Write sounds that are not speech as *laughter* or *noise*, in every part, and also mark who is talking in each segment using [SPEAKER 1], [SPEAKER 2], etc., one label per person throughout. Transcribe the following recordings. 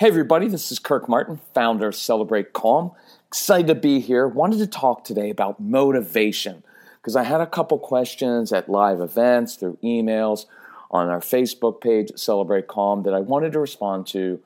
[SPEAKER 1] Hey, everybody, this is Kirk Martin, founder of Celebrate Calm. Excited to be here. Wanted to talk today about motivation because I had a couple questions at live events, through emails, on our Facebook page, Celebrate Calm, that I wanted to respond to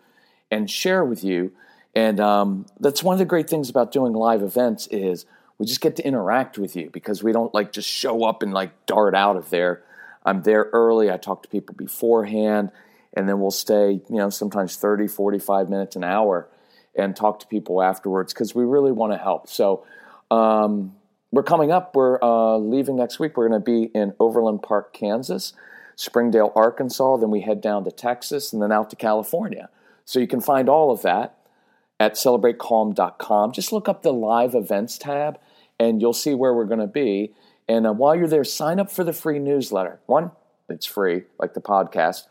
[SPEAKER 1] and share with you. And um, that's one of the great things about doing live events is we just get to interact with you because we don't like just show up and like dart out of there. I'm there early. I talk to people beforehand and then we'll stay, you know, sometimes 30, 45 minutes, an hour, and talk to people afterwards because we really want to help. So um, we're coming up. We're uh, leaving next week. We're going to be in Overland Park, Kansas, Springdale, Arkansas. Then we head down to Texas and then out to California. So you can find all of that at celebratecalm.com. Just look up the live events tab and you'll see where we're going to be. And uh, while you're there, sign up for the free newsletter. One, it's free, like the podcast.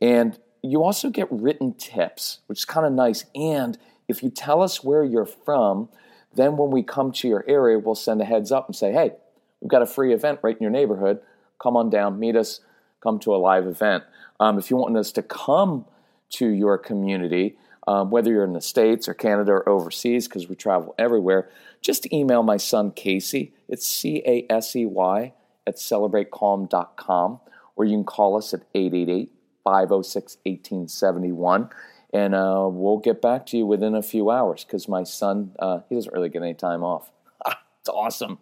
[SPEAKER 1] And you also get written tips, which is kind of nice. And if you tell us where you're from, then when we come to your area, we'll send a heads up and say, hey, we've got a free event right in your neighborhood. Come on down, meet us, come to a live event. Um, if you want us to come to your community, um, whether you're in the States or Canada or overseas, because we travel everywhere, just email my son Casey. It's C A S E Y at celebratecalm.com, or you can call us at 888 506 1871. And uh, we'll get back to you within a few hours because my son, uh, he doesn't really get any time off. *laughs* it's awesome.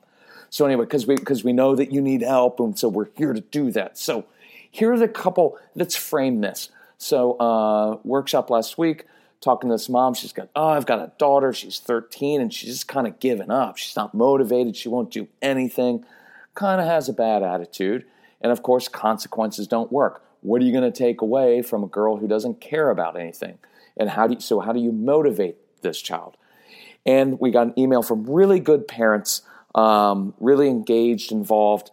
[SPEAKER 1] So, anyway, because we, cause we know that you need help, and so we're here to do that. So, here are the couple, let's frame this. So, uh, workshop last week, talking to this mom. She's got, oh, I've got a daughter. She's 13 and she's just kind of given up. She's not motivated. She won't do anything. Kind of has a bad attitude. And of course, consequences don't work. What are you going to take away from a girl who doesn't care about anything? And how do you, so how do you motivate this child? And we got an email from really good parents, um, really engaged, involved.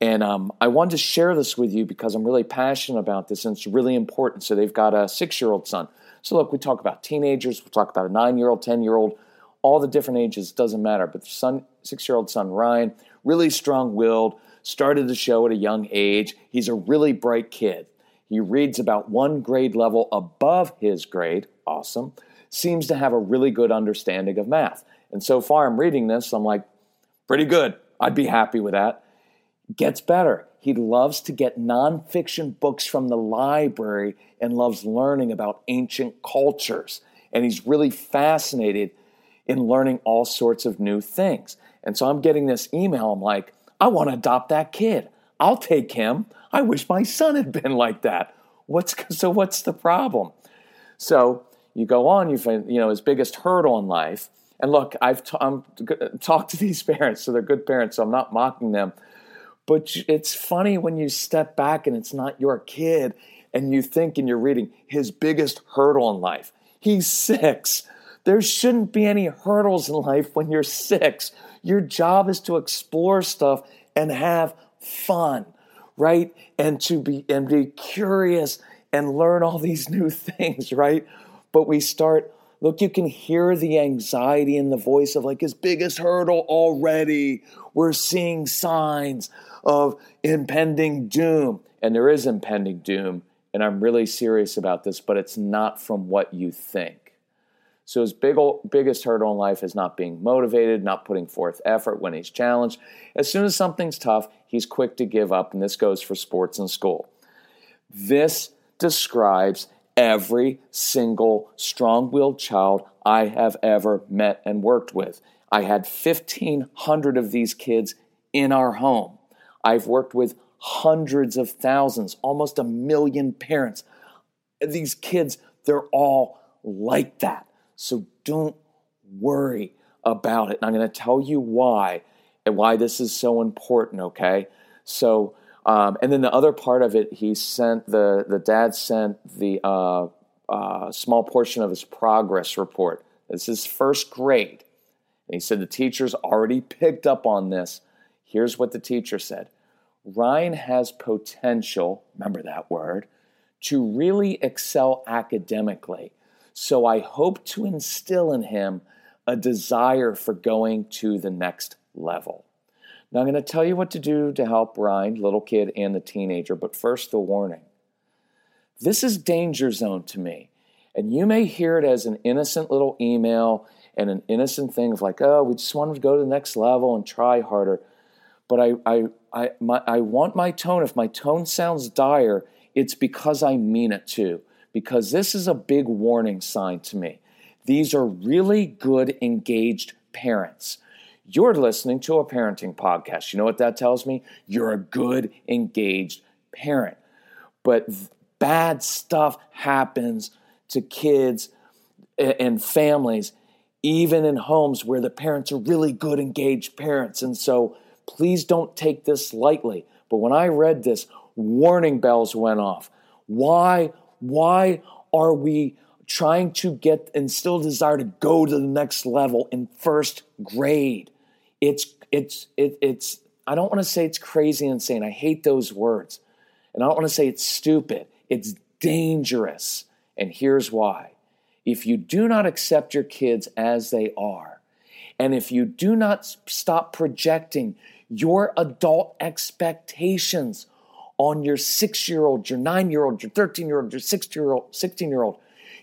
[SPEAKER 1] And um, I wanted to share this with you because I'm really passionate about this and it's really important. So they've got a six year old son. So, look, we talk about teenagers, we talk about a nine year old, 10 year old, all the different ages, doesn't matter. But the son, six year old son, Ryan, really strong willed, started the show at a young age. He's a really bright kid. He reads about one grade level above his grade. Awesome. Seems to have a really good understanding of math. And so far, I'm reading this, I'm like, pretty good. I'd be happy with that. Gets better. He loves to get nonfiction books from the library and loves learning about ancient cultures. And he's really fascinated in learning all sorts of new things. And so I'm getting this email. I'm like, I want to adopt that kid. I'll take him. I wish my son had been like that. What's so? What's the problem? So you go on. You find you know his biggest hurdle in life. And look, I've t- I'm talked to these *laughs* parents, so they're good parents. So I'm not mocking them. But it's funny when you step back and it's not your kid, and you think and you're reading his biggest hurdle in life. He's six. There shouldn't be any hurdles in life when you're six. Your job is to explore stuff and have fun, right? And to be and be curious and learn all these *laughs* new things, right? But we start look, you can hear the anxiety in the voice of like his biggest hurdle already. We're seeing signs of impending doom. And there is impending doom. And I'm really serious about this, but it's not from what you think. So his big old, biggest hurdle in life is not being motivated, not putting forth effort when he's challenged. As soon as something's tough, he's quick to give up, and this goes for sports and school. This describes every single strong willed child I have ever met and worked with. I had 1,500 of these kids in our home. I've worked with hundreds of thousands, almost a million parents. These kids, they're all like that. So don't worry about it. And I'm going to tell you why and why this is so important, okay? So, um, and then the other part of it, he sent the the dad sent the uh, uh, small portion of his progress report. This is first grade, and he said the teachers already picked up on this. Here's what the teacher said: Ryan has potential. Remember that word to really excel academically. So I hope to instill in him a desire for going to the next level. Now, I'm going to tell you what to do to help Ryan, little kid, and the teenager, but first, the warning. This is danger zone to me. And you may hear it as an innocent little email and an innocent thing of like, oh, we just want to go to the next level and try harder. But I, I, I, my, I want my tone, if my tone sounds dire, it's because I mean it too. Because this is a big warning sign to me. These are really good, engaged parents you're listening to a parenting podcast. You know what that tells me? You're a good, engaged parent. But bad stuff happens to kids and families, even in homes where the parents are really good, engaged parents. And so please don't take this lightly. But when I read this, warning bells went off. Why? Why are we trying to get instill desire to go to the next level in first grade? it's it's it, it's I don't want to say it's crazy insane. I hate those words. And I don't want to say it's stupid. It's dangerous. And here's why. If you do not accept your kids as they are, and if you do not stop projecting your adult expectations on your six year old, your nine year old, your 13 year old, your 16 year old, 16 year old,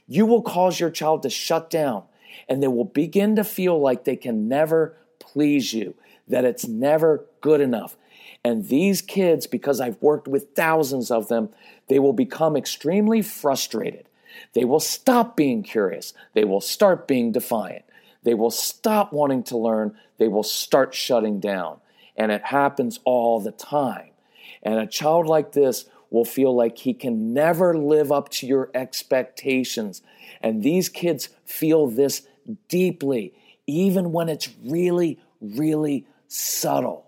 [SPEAKER 1] you will cause your child to shut down and they will begin to feel like they can never please you, that it's never good enough. And these kids, because I've worked with thousands of them, they will become extremely frustrated. They will stop being curious. They will start being defiant. They will stop wanting to learn. They will start shutting down. And it happens all the time. And a child like this will feel like he can never live up to your expectations. And these kids feel this deeply even when it's really, really subtle,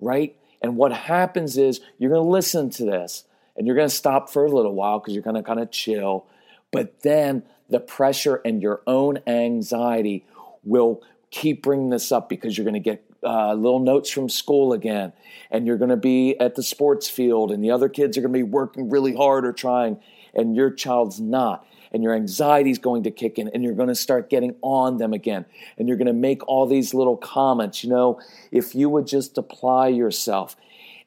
[SPEAKER 1] right? And what happens is you're going to listen to this and you're going to stop for a little while because you're going to kind of chill. But then the pressure and your own anxiety will keep bringing this up because you're going to get uh, little notes from school again, and you're going to be at the sports field, and the other kids are going to be working really hard or trying, and your child's not. And your anxiety is going to kick in and you're going to start getting on them again. And you're going to make all these little comments you know if you would just apply yourself.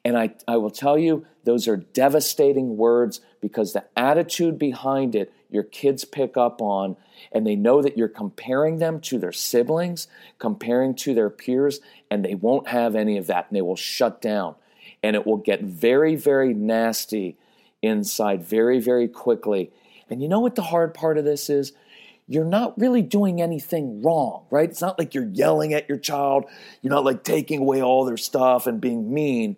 [SPEAKER 1] And I, I will tell you those are devastating words because the attitude behind it your kids pick up on and they know that you're comparing them to their siblings comparing to their peers and they won't have any of that and they will shut down and it will get very very nasty inside very very quickly and you know what the hard part of this is? You're not really doing anything wrong, right? It's not like you're yelling at your child. You're not like taking away all their stuff and being mean,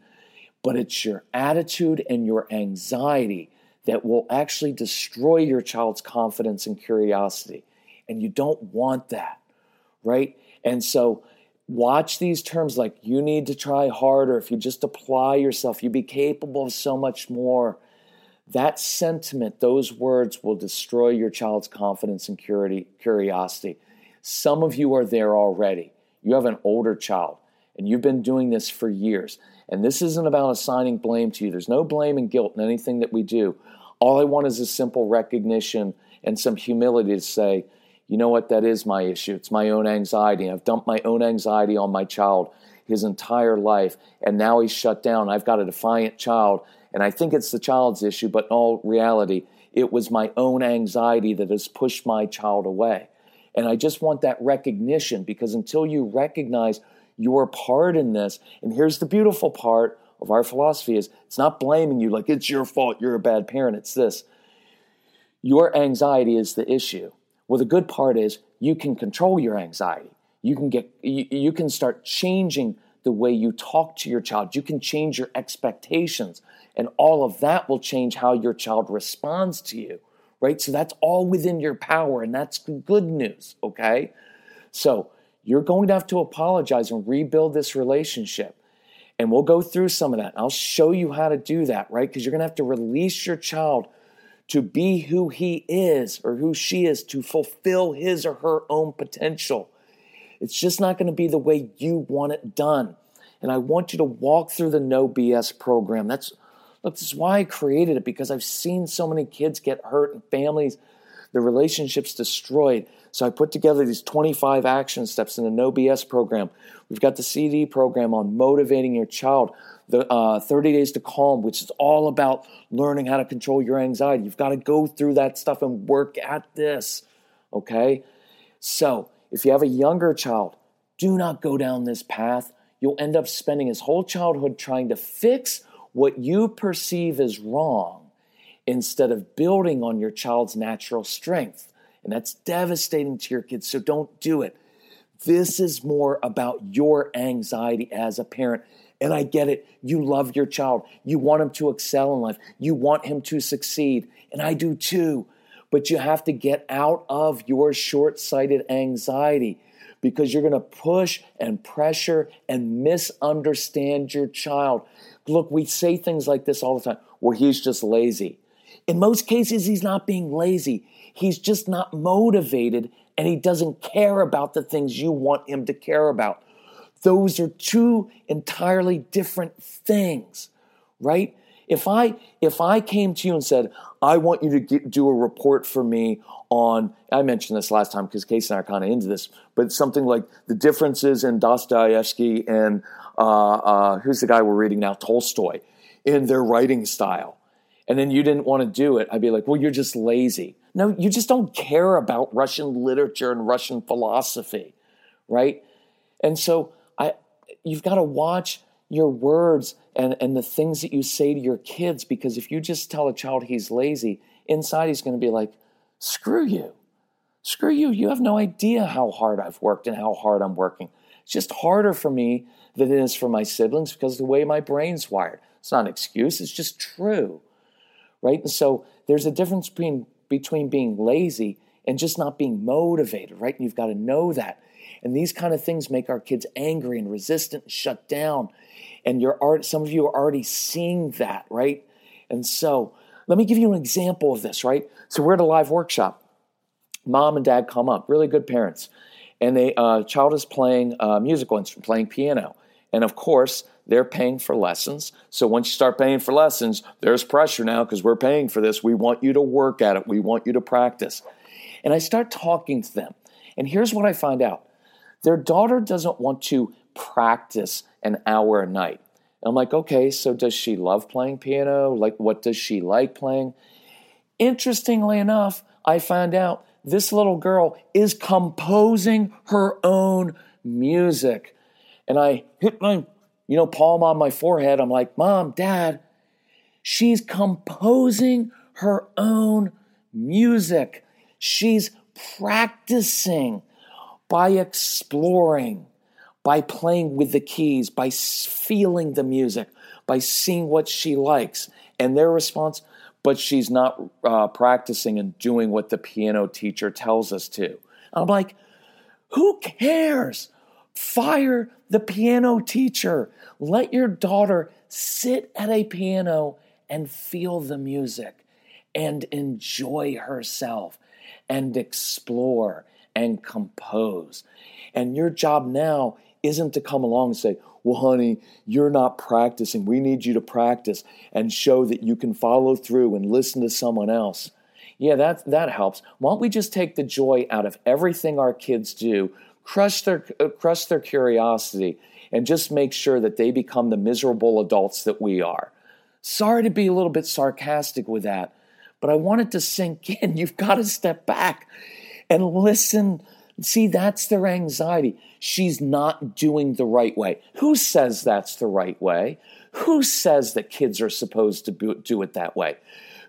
[SPEAKER 1] but it's your attitude and your anxiety that will actually destroy your child's confidence and curiosity. And you don't want that, right? And so watch these terms like you need to try harder. If you just apply yourself, you'd be capable of so much more that sentiment, those words will destroy your child's confidence and curiosity. Some of you are there already. You have an older child and you've been doing this for years. And this isn't about assigning blame to you. There's no blame and guilt in anything that we do. All I want is a simple recognition and some humility to say, you know what, that is my issue. It's my own anxiety. I've dumped my own anxiety on my child his entire life, and now he's shut down. I've got a defiant child, and I think it's the child's issue, but in all reality, it was my own anxiety that has pushed my child away. And I just want that recognition because until you recognize your part in this, and here's the beautiful part of our philosophy is it's not blaming you like it's your fault, you're a bad parent. It's this. Your anxiety is the issue. Well, the good part is you can control your anxiety. You can get you, you can start changing the way you talk to your child. You can change your expectations, and all of that will change how your child responds to you, right? So that's all within your power, and that's good news, okay? So you're going to have to apologize and rebuild this relationship. And we'll go through some of that. I'll show you how to do that, right? Because you're going to have to release your child to be who he is or who she is, to fulfill his or her own potential. It's just not going to be the way you want it done. And I want you to walk through the No BS program. That's look, this is why I created it because I've seen so many kids get hurt and families, their relationships destroyed. So I put together these 25 action steps in the No BS program. We've got the CD program on motivating your child the uh, 30 Days to Calm, which is all about learning how to control your anxiety. You've got to go through that stuff and work at this. Okay? So, if you have a younger child, do not go down this path. You'll end up spending his whole childhood trying to fix what you perceive as wrong instead of building on your child's natural strength. And that's devastating to your kids, so don't do it. This is more about your anxiety as a parent and I get it. You love your child. You want him to excel in life. You want him to succeed. And I do too. But you have to get out of your short sighted anxiety because you're going to push and pressure and misunderstand your child. Look, we say things like this all the time. Well, he's just lazy. In most cases, he's not being lazy. He's just not motivated and he doesn't care about the things you want him to care about. Those are two entirely different things, right? If I if I came to you and said, "I want you to get, do a report for me on," I mentioned this last time because Casey and I are kind of into this, but something like the differences in Dostoevsky and uh, uh, who's the guy we're reading now, Tolstoy, in their writing style, and then you didn't want to do it, I'd be like, "Well, you're just lazy." No, you just don't care about Russian literature and Russian philosophy, right? And so I, you've got to watch your words and, and the things that you say to your kids because if you just tell a child he's lazy, inside he's going to be like, screw you. Screw you. You have no idea how hard I've worked and how hard I'm working. It's just harder for me than it is for my siblings because the way my brain's wired. It's not an excuse, it's just true. Right? And so there's a difference between between being lazy and just not being motivated, right? And you've got to know that. And these kind of things make our kids angry and resistant and shut down. And you're already, some of you are already seeing that, right? And so let me give you an example of this, right? So we're at a live workshop. Mom and dad come up, really good parents. And the uh, child is playing a musical instrument, playing piano. And of course, they're paying for lessons. So once you start paying for lessons, there's pressure now because we're paying for this. We want you to work at it. We want you to practice. And I start talking to them. And here's what I find out their daughter doesn't want to practice an hour a night. I'm like, okay, so does she love playing piano? Like, what does she like playing? Interestingly enough, I found out this little girl is composing her own music. And I hit my, you know, palm on my forehead. I'm like, Mom, Dad, she's composing her own music. She's practicing by exploring, by playing with the keys, by feeling the music, by seeing what she likes. And their response, but she's not uh, practicing and doing what the piano teacher tells us to. I'm like, who cares? Fire the piano teacher. Let your daughter sit at a piano and feel the music and enjoy herself and explore and compose. And your job now isn't to come along and say, well, honey, you're not practicing. We need you to practice and show that you can follow through and listen to someone else. Yeah, that, that helps. Why don't we just take the joy out of everything our kids do, crush their, uh, crush their curiosity, and just make sure that they become the miserable adults that we are? Sorry to be a little bit sarcastic with that, but I wanted to sink *laughs* in. You've got to step back and listen. See, that's their anxiety. She's not doing the right way. Who says that's the right way? Who says that kids are supposed to do it that way?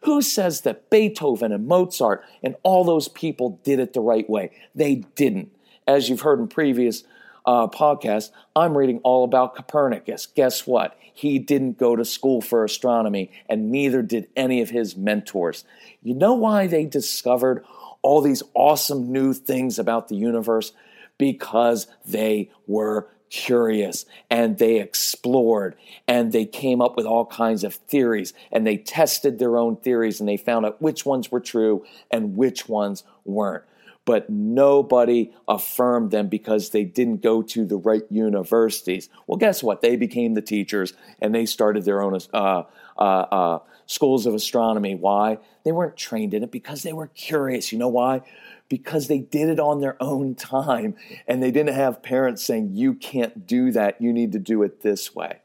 [SPEAKER 1] Who says that Beethoven and Mozart and all those people did it the right way? They didn't. As you've heard in previous uh, podcasts, I'm reading all about Copernicus. Guess what? He didn't go to school for astronomy, and neither did any of his mentors. You know why they discovered all these awesome new things about the universe? Because they were curious and they explored and they came up with all kinds of theories and they tested their own theories and they found out which ones were true and which ones weren't. But nobody affirmed them because they didn't go to the right universities. Well, guess what? They became the teachers and they started their own uh, uh, uh, schools of astronomy. Why? They weren't trained in it because they were curious. You know why? because they did it on their own time and they didn't have parents saying, You can't do that. You need to do it this way.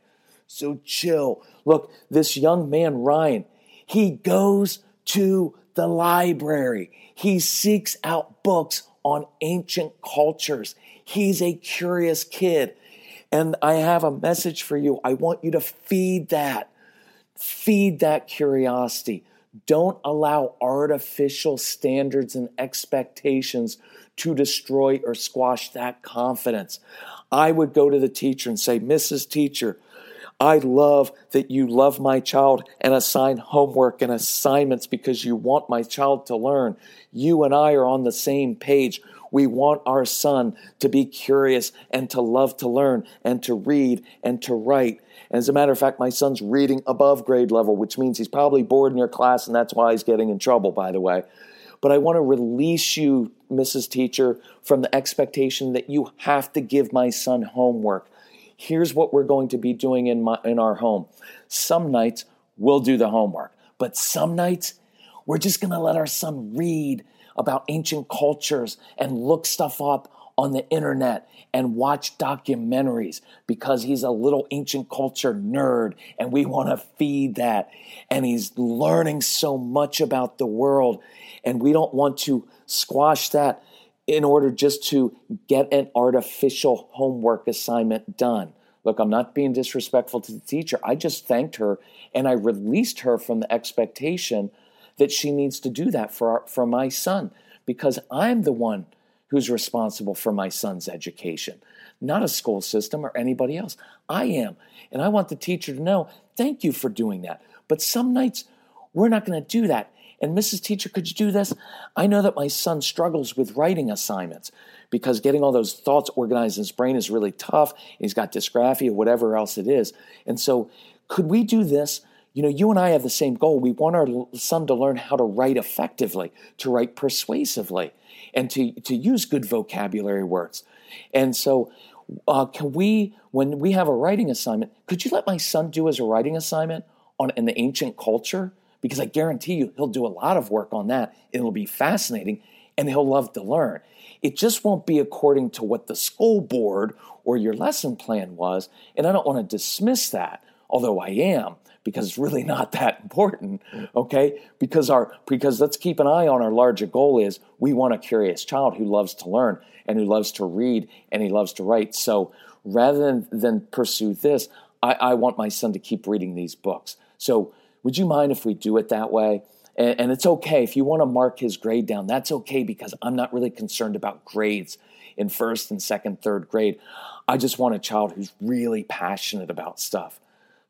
[SPEAKER 1] So chill. Look, this young man, Ryan, he goes to the library. He seeks out books on ancient cultures. He's a curious kid. And I have a message for you. I want you to feed that. Feed that curiosity. Don't allow artificial standards and expectations to destroy or squash that confidence. I would go to the teacher and say, Mrs. Teacher, I love that you love my child and assign homework and assignments because you want my child to learn. You and I are on the same page. We want our son to be curious and to love to learn and to read and to write. And as a matter of fact, my son's reading above grade level, which means he's probably bored in your class, and that's why he's getting in trouble, by the way. But I want to release you, Mrs. Teacher, from the expectation that you have to give my son homework. Here's what we're going to be doing in, my, in our home. Some nights we'll do the homework, but some nights we're just going to let our son read about ancient cultures and look stuff up on the internet and watch documentaries because he's a little ancient culture nerd and we want to feed that. And he's learning so much about the world and we don't want to squash that in order just to get an artificial homework assignment done. Look, I'm not being disrespectful to the teacher. I just thanked her and I released her from the expectation that she needs to do that for, our, for my son because I'm the one who's responsible for my son's education, not a school system or anybody else. I am. And I want the teacher to know, thank you for doing that. But some nights, we're not going to do that. And Mrs. Teacher, could you do this? I know that my son struggles with writing assignments because getting all those thoughts organized in his brain is really tough. He's got dysgraphia, whatever else it is. And so, could we do this? You know, you and I have the same goal. We want our son to learn how to write effectively, to write persuasively and to, to use good vocabulary words. And so, uh, can we, when we have a writing assignment, could you let my son do as a writing assignment on an ancient culture? Because I guarantee you, he'll do a lot of work on that. It'll be fascinating, and he'll love to learn. It just won't be according to what the school board or your lesson plan was. And I don't want to dismiss that, although I am because it's really *laughs* not that important okay because our because let's keep an eye on our larger goal is we want a curious child who loves to learn and who loves to read and he loves to write so rather than than pursue this i, I want my son to keep reading these books so would you mind if we do it that way and, and it's okay if you want to mark his grade down that's okay because i'm not really concerned about grades in first and second third grade i just want a child who's really passionate about stuff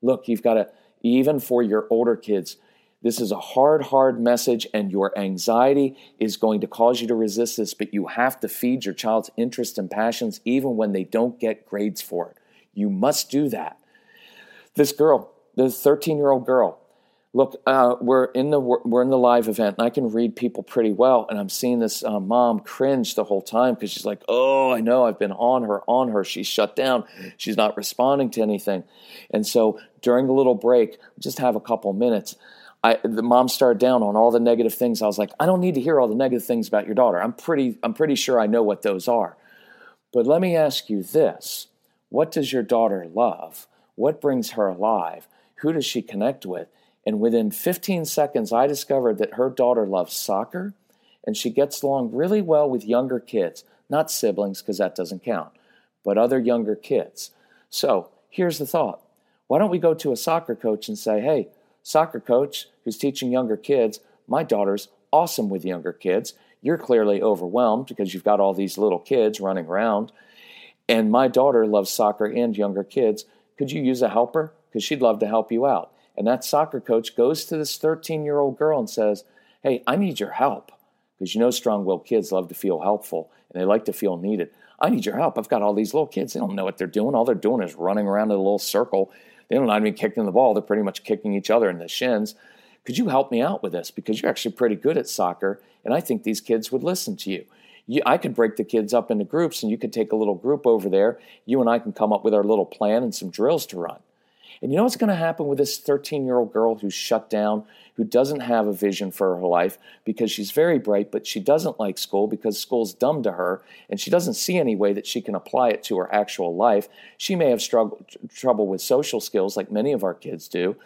[SPEAKER 1] look you've got to even for your older kids. This is a hard, hard message, and your anxiety is going to cause you to resist this, but you have to feed your child's interests and passions even when they don't get grades for it. You must do that. This girl, this 13 year old girl, look, uh, we're in the we're in the live event, and I can read people pretty well. And I'm seeing this uh, mom cringe the whole time because she's like, "Oh, I know, I've been on her, on her. She's shut down. She's not responding to anything." And so during the little break, just have a couple minutes. I, the mom started down on all the negative things. I was like, I don't need to hear all the negative things about your daughter. I'm pretty, I'm pretty sure I know what those are. But let me ask you this: What does your daughter love? What brings her alive? Who does she connect with? And within 15 seconds, I discovered that her daughter loves soccer and she gets along really well with younger kids, not siblings, because that doesn't count, but other younger kids. So here's the thought why don't we go to a soccer coach and say, hey, soccer coach who's teaching younger kids, my daughter's awesome with younger kids. You're clearly overwhelmed because you've got all these little kids running around. And my daughter loves soccer and younger kids. Could you use a helper? Because she'd love to help you out. And that soccer coach goes to this 13 year old girl and says, Hey, I need your help. Because you know, strong willed kids love to feel helpful and they like to feel needed. I need your help. I've got all these little kids. They don't know what they're doing. All they're doing is running around in a little circle. They don't even kicking the ball. They're pretty much kicking each other in the shins. Could you help me out with this? Because you're actually pretty good at soccer, and I think these kids would listen to you. you. I could break the kids up into groups, and you could take a little group over there. You and I can come up with our little plan and some drills to run. And you know what's going to happen with this 13 year old girl who's shut down, who doesn't have a vision for her life because she's very bright, but she doesn't like school because school's dumb to her, and she doesn't see any way that she can apply it to her actual life. She may have struggled, trouble with social skills like many of our kids do,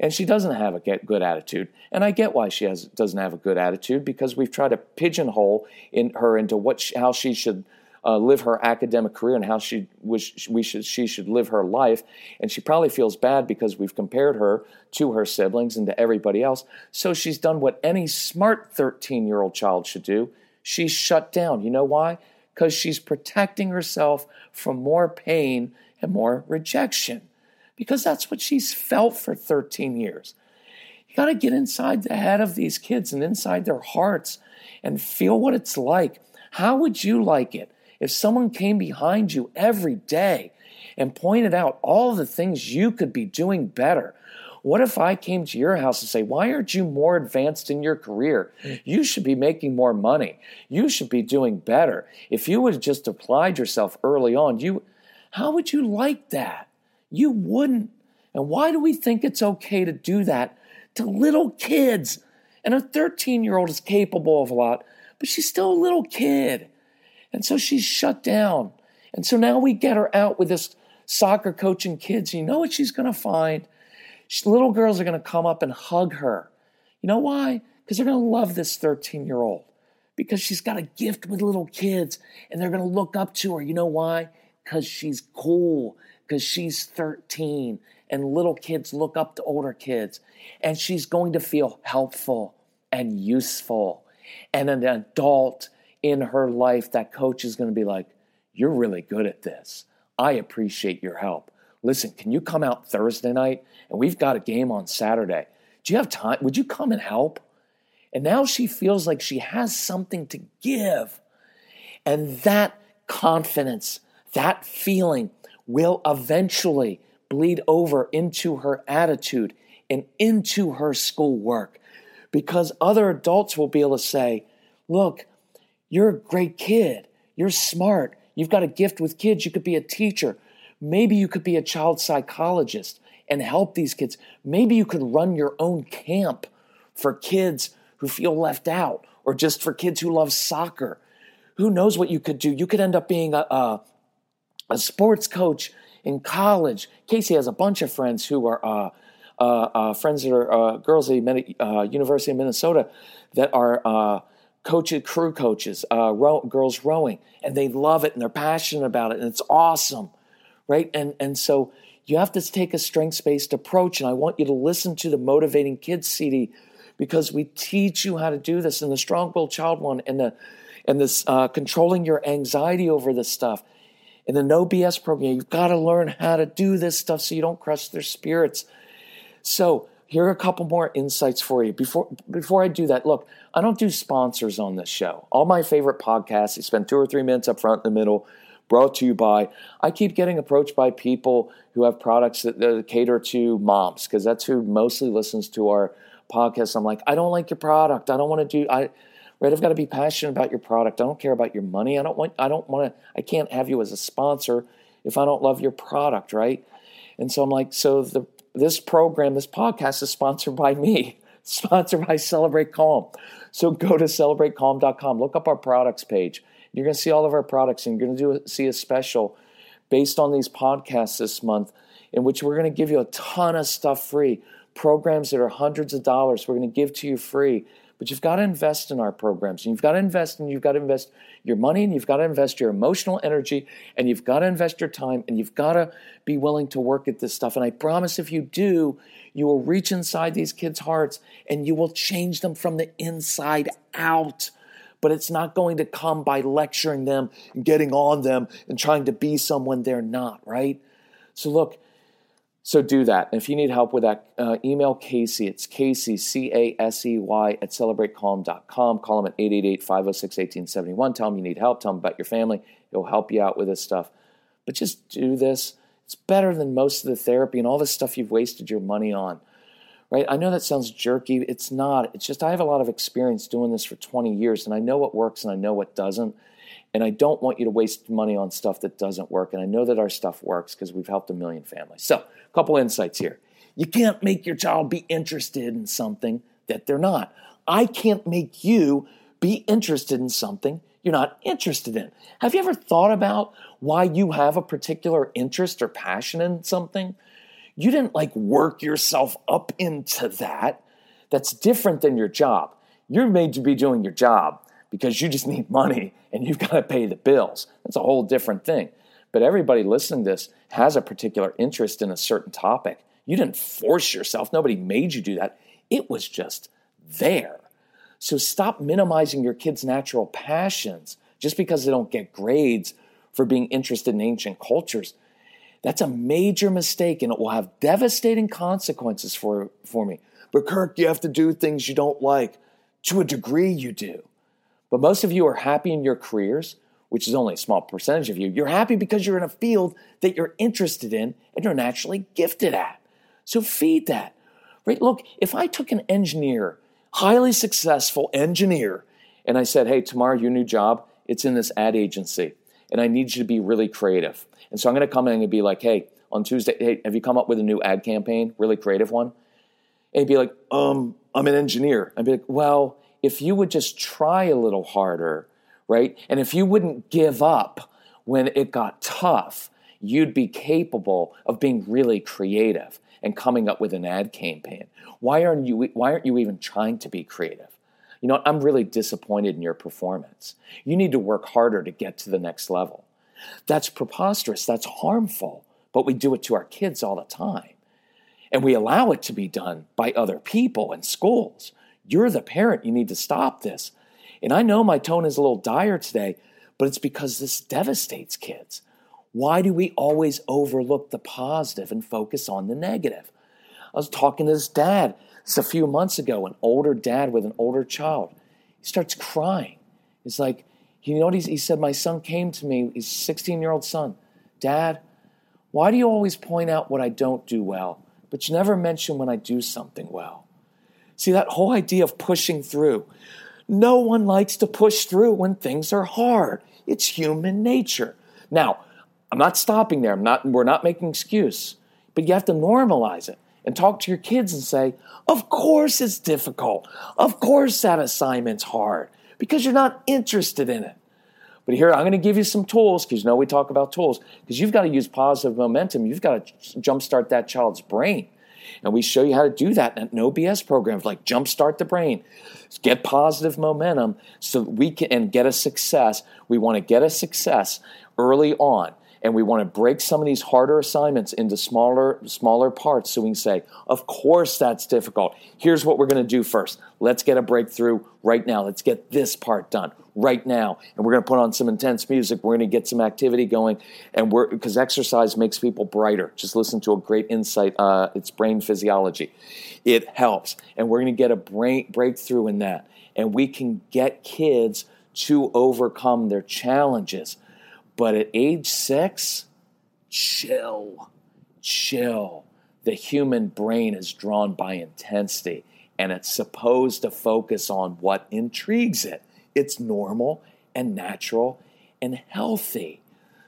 [SPEAKER 1] and she doesn't have a good attitude. And I get why she has, doesn't have a good attitude because we've tried to pigeonhole in her into what she, how she should uh, live her academic career and how she wish we should she should live her life. And she probably feels bad because we've compared her to her siblings and to everybody else. So she's done what any smart 13 year old child should do. She's shut down. You know why? Because she's protecting herself from more pain and more rejection. Because that's what she's felt for 13 years. You got to get inside the head of these kids and inside their hearts and feel what it's like. How would you like it if someone came behind you every day and pointed out all the things you could be doing better, what if I came to your house and say, Why aren't you more advanced in your career? You should be making more money. You should be doing better. If you would have just applied yourself early on, you how would you like that? You wouldn't. And why do we think it's okay to do that to little kids? And a 13 year old is capable of a lot, but she's still a little kid. And so she's shut down. And so now we get her out with this soccer coaching kids. You know what she's going to find? She, little girls are going to come up and hug her. You know why? Because they're going to love this 13 year old. Because she's got a gift with little kids and they're going to look up to her. You know why? Because she's cool. Because she's 13 and little kids look up to older kids. And she's going to feel helpful and useful. And an adult in her life, that coach is going to be like, You're really good at this. I appreciate your help. Listen, can you come out Thursday night? And we've got a game on Saturday. Do you have time? Would you come and help? And now she feels like she has something to give. And that confidence, that feeling will eventually bleed over into her attitude and into her schoolwork because other adults will be able to say, Look, you're a great kid. You're smart. You've got a gift with kids. You could be a teacher. Maybe you could be a child psychologist and help these kids. Maybe you could run your own camp for kids who feel left out or just for kids who love soccer. Who knows what you could do? You could end up being a, a, a sports coach in college. Casey has a bunch of friends who are uh, uh, uh, friends that are uh, girls at uh, University of Minnesota that are uh, coaches, crew coaches, uh, row, girls rowing, and they love it and they're passionate about it, and it's awesome, right? And and so you have to take a strengths based approach, and I want you to listen to the Motivating Kids CD because we teach you how to do this in the Strong Willed Child one, and the and this uh, controlling your anxiety over this stuff. In the No BS program, you've got to learn how to do this stuff so you don't crush their spirits. So here are a couple more insights for you. Before before I do that, look, I don't do sponsors on this show. All my favorite podcasts, they spend two or three minutes up front in the middle, brought to you by. I keep getting approached by people who have products that, that cater to moms because that's who mostly listens to our podcast. I'm like, I don't like your product. I don't want to do. I right. I've got to be passionate about your product. I don't care about your money. I don't want. I don't want to. I can't have you as a sponsor if I don't love your product, right? And so I'm like, so the this program, this podcast is sponsored by me, *laughs* sponsored by Celebrate Calm. So go to celebratecalm.com, look up our products page. You're going to see all of our products, and you're going to do, see a special based on these podcasts this month, in which we're going to give you a ton of stuff free. Programs that are hundreds of dollars, we're going to give to you free. But you've got to invest in our programs. And you've got to invest and you've got to invest your money and you've got to invest your emotional energy and you've got to invest your time and you've got to be willing to work at this stuff. And I promise if you do, you will reach inside these kids' hearts and you will change them from the inside out. But it's not going to come by lecturing them and getting on them and trying to be someone they're not, right? So, look, so do that. And if you need help with that, uh, email Casey. It's Casey, C A S E Y, at celebratecalm.com. Call him at 888 506 1871. Tell him you need help. Tell him about your family. He'll help you out with this stuff. But just do this. It's better than most of the therapy and all the stuff you've wasted your money on. Right? I know that sounds jerky. It's not. It's just I have a lot of experience doing this for 20 years and I know what works and I know what doesn't. And I don't want you to waste money on stuff that doesn't work. And I know that our stuff works because we've helped a million families. So, a couple insights here. You can't make your child be interested in something that they're not. I can't make you be interested in something you're not interested in. Have you ever thought about why you have a particular interest or passion in something? You didn't like work yourself up into that. That's different than your job. You're made to be doing your job because you just *laughs* need money and you've got to pay the bills. That's a whole different thing. But everybody listening to this has a particular interest in a certain topic. You didn't force yourself, nobody made you do that. It was just there. So stop minimizing your kids' natural passions just because they don't get grades for being interested in ancient cultures. That's a major mistake and it will have devastating consequences for, for me. But Kirk, you have to do things you don't like. To a degree, you do. But most of you are happy in your careers, which is only a small percentage of you. You're happy because you're in a field that you're interested in and you're naturally gifted at. So feed that. Right? Look, if I took an engineer, highly successful engineer, and I said, hey, tomorrow your new job, it's in this ad agency, and I need you to be really creative. And so I'm going to come in and be like, hey, on Tuesday, hey, have you come up with a new ad campaign, really creative one? And he'd be like, um, I'm an engineer. I'd be like, well, if you would just try a little harder, right? And if you wouldn't give up when it got tough, you'd be capable of being really creative and coming up with an ad campaign. Why aren't you why aren't you even trying to be creative? You know, I'm really disappointed in your performance. You need to work harder to get to the next level. That's preposterous, that's harmful, but we do it to our kids all the time. And we allow it to be done by other people in schools. You're the parent. You need to stop this. And I know my tone is a little dire today, but it's because this devastates kids. Why do we always overlook the positive and focus on the negative? I was talking to this dad it's a few months ago, an older dad with an older child. He starts crying. He's like, you know what? He said, My son came to me, his 16 year old son, Dad, why do you always point out what I don't do well, but you never mention when I do something well? See, that whole idea of pushing through. No one likes to push through when things are hard. It's human nature. Now, I'm not stopping there. I'm not, we're not making excuse. But you have to normalize it and talk to your kids and say, of course it's difficult. Of course that assignment's hard because you're not interested in it. But here, I'm going to give you some tools because you know we talk about tools because you've got to use positive momentum. You've got to jumpstart that child's brain. And we show you how to do that in no BS programs like Jumpstart the Brain, get positive momentum so we can and get a success. We want to get a success early on and we want to break some of these harder assignments into smaller smaller parts so we can say of course that's difficult. Here's what we're going to do first. Let's get a breakthrough right now. Let's get this part done right now. And we're going to put on some intense music. We're going to get some activity going. And we're because exercise makes people brighter. Just listen to a great insight uh, it's brain physiology. It helps. And we're going to get a brain breakthrough in that. And we can get kids to overcome their challenges But at age six, chill, chill. The human brain is drawn by intensity and it's supposed to focus on what intrigues it. It's normal and natural and healthy.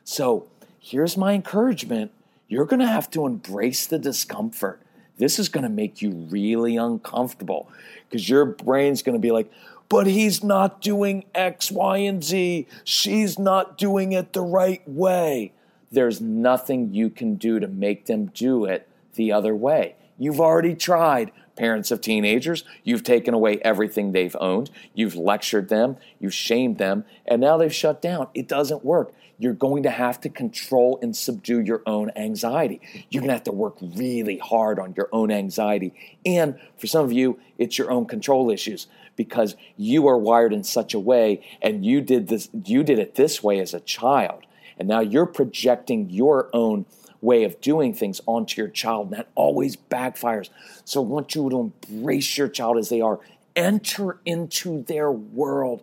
[SPEAKER 1] So here's my encouragement you're going to have to embrace the discomfort. This is going to make you really uncomfortable because your brain's going to be like, but he's not doing X, Y, and Z. She's not doing it the right way. There's nothing you can do to make them do it the other way. You've already tried. Parents of teenagers, you've taken away everything they've owned. You've lectured them, you've shamed them, and now they've shut down. It doesn't work. You're going to have to control and subdue your own anxiety. You're going to have to work really hard on your own anxiety. And for some of you, it's your own control issues because you are wired in such a way and you did this you did it this way as a child. And now you're projecting your own way of doing things onto your child, and that always backfires. So I want you to embrace your child as they are. Enter into their world.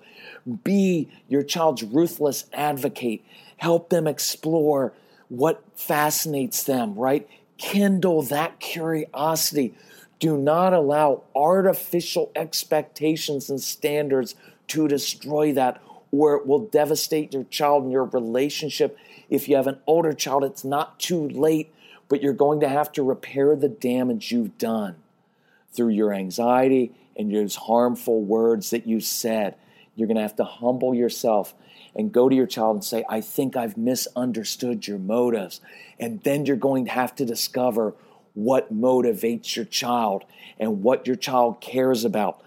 [SPEAKER 1] Be your child's ruthless advocate. Help them explore what fascinates them, right? Kindle that curiosity. Do not allow artificial expectations and standards to destroy that, or it will devastate your child and your relationship if you have an older child, it's not too late, but you're going to have to repair the damage you've done through your anxiety and those harmful words that you said. You're going to have to humble yourself and go to your child and say, I think I've misunderstood your motives. And then you're going to have to discover what motivates your child and what your child cares about.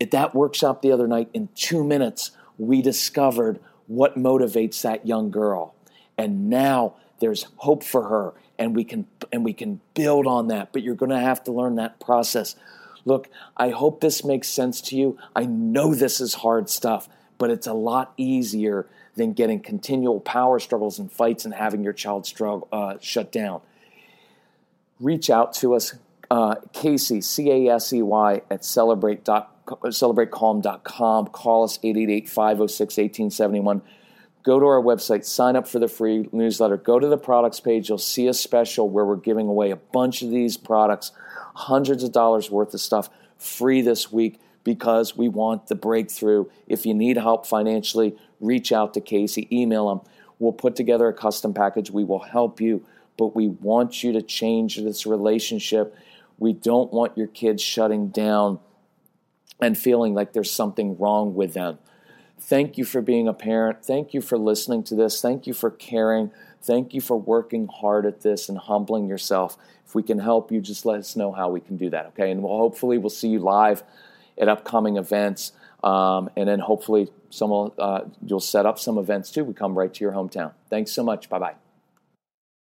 [SPEAKER 1] At that workshop the other night, in two minutes, we discovered what motivates that young girl. And now there's hope for her and we can and we can build on that. But you're going to have to learn that process. Look i hope this makes sense to you. I know this is hard stuff but it's a lot easier than getting continual power struggles and fights and having your child struggle, uh, shut down reach out to us uh, casey c-a-s-e-y at celebrate celebratecalm.com call us 888-506-1871 go to our website, sign up for the free newsletter, go to the products page. You'll see a special where we're giving away a bunch of these products, hundreds of dollars worth of stuff free this week because we want the breakthrough. If you need help financially, reach out to Casey, email him. We'll put together a custom package. We will help you, but we want you to change this relationship. We don't want your kids shutting down and feeling like there's something wrong with them. Thank you for being a parent. Thank you for listening to this. Thank you for caring. Thank you for working hard at this and humbling yourself. If we can help you, just let us know how we can do that, okay? And we'll hopefully we'll see you live at upcoming events, um, and then hopefully some uh, you'll set up some events too. We come right to your hometown. Thanks so much. Bye bye.